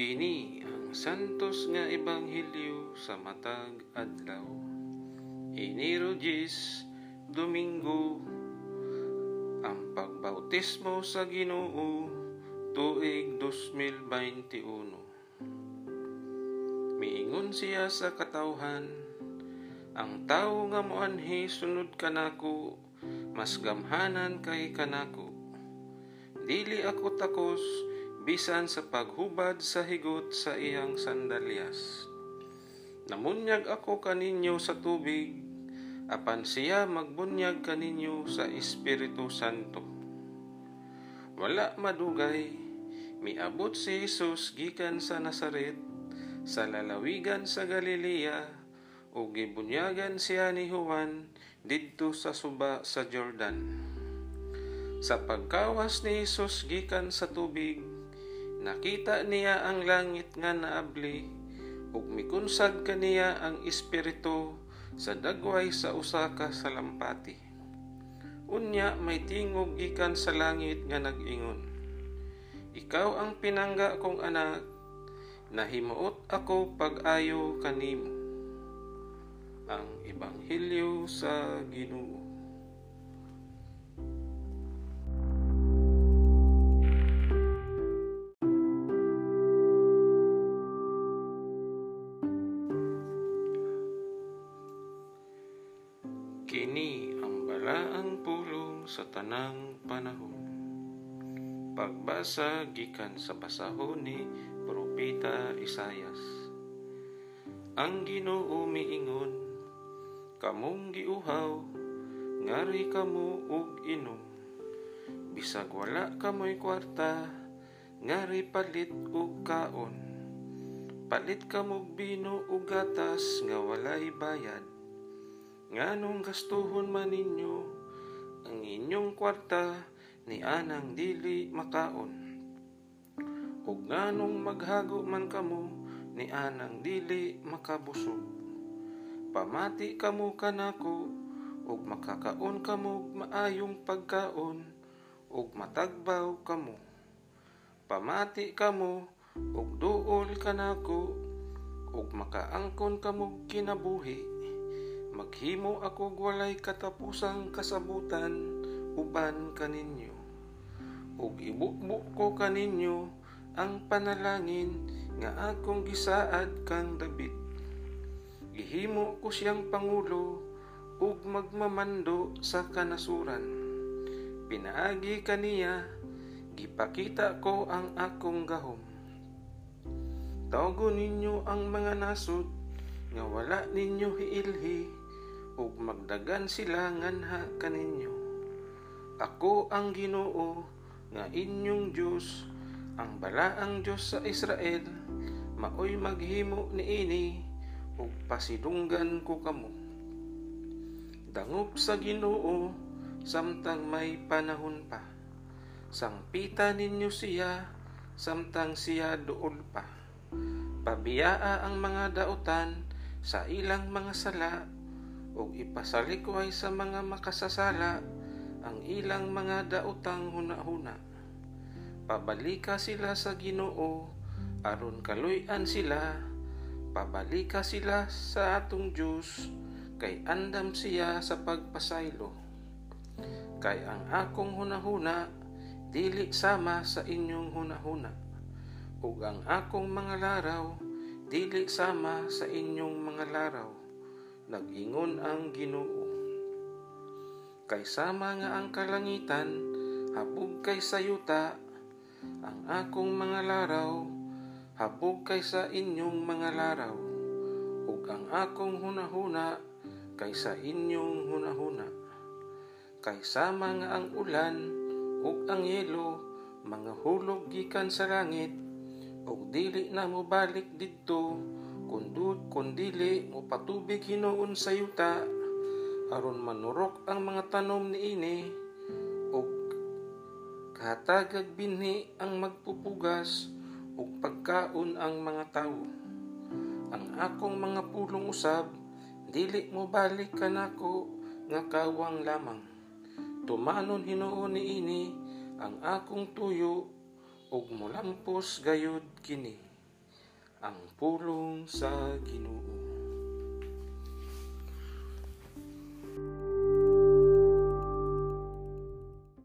Kini ang santos nga ebanghelyo sa matag adlaw. Enero 10, Domingo, ang pagbautismo sa Ginoo tuig 2021. Miingon siya sa katawhan, ang tao nga moanhi sunod kanako, mas gamhanan kay kanako. Dili ako takos, bisan sa paghubad sa higot sa iyang sandalyas. Namunyag ako kaninyo sa tubig, apan siya magbunyag kaninyo sa Espiritu Santo. Wala madugay, miabot si Jesus gikan sa Nazaret, sa lalawigan sa Galilea, ug gibunyagan siya ni Juan didto sa suba sa Jordan. Sa pagkawas ni Jesus gikan sa tubig, nakita niya ang langit nga naabli, ug mikunsad kaniya ang espiritu sa dagway sa usa ka salampati. Unya may tingog gikan sa langit nga nag-ingon. Ikaw ang pinangga kong anak, nahimuot ako pag-ayo kanimo. Ang Ebanghelyo sa Ginoo. Ang pulong sa tanang panahon. Pagbasa gikan sa basahon ni Propeta Isayas. Ang Ginoo miingon, kamong giuhaw, ngari kamo ug inom. Bisag wala kamoy kwarta, ngari palit ug kaon. Palit kamog bino ug gatas nga walay bayad nganong gastuhon man ninyo ang inyong kwarta ni anang dili makaon? Ug nganong maghago man kamo ni anang dili makabusog? Pamati kamo kanako ug makakaon kamo maayong pagkaon ug matagbaw kamo. Pamati kamo ug duol kanako ug makaangkon kamo kinabuhi maghimo ako walay katapusang kasabutan uban kaninyo. Ug ibukbuk ko kaninyo ang panalangin nga akong gisaad kang David. Gihimo ko siyang pangulo ug magmamando sa kanasuran. Pinaagi kaniya gipakita ko ang akong gahom. Tawgo ninyo ang mga nasod nga wala ninyo hiilhi ug magdagan sila nganha kaninyo. Ako ang Ginoo nga inyong Dios, ang balaang Dios sa Israel, maoy maghimo niini ug pasidunggan ko kamo. Dangop sa Ginoo samtang may panahon pa. Sangpita ninyo siya samtang siya duol pa. Pabiyaa ang mga dautan sa ilang mga sala ug ipasalikway sa mga makasasala ang ilang mga daotang hunahuna. Pabalika sila sa Ginoo aron kaluy-an sila. Pabalika sila sa atong Dios kay andam siya sa pagpasaylo. Kay ang akong hunahuna dili sama sa inyong hunahuna ug ang akong mga laraw dili sama sa inyong mga laraw nag-ingon ang Ginoo. Kay sama nga ang kalangitan habog kay sayuta ang akong mga laraw habog kay sa inyong mga laraw ug ang akong hunahuna kay sa inyong hunahuna. Kay sama nga ang ulan ug ang yelo mga hulog gikan sa langit ug dili na mo balik didto kundili mo patubig hinuon sa yuta. Aron manurok ang mga tanom niini ug kahatagag binhi ang magpupugas ug pagkaon ang mga tawo ang akong mga pulong usab dili mo balik kanako nga kawang lamang. Tumanon hinuon niini ang akong tuyo ug molampos gayud kini ang pulong sa Ginoo.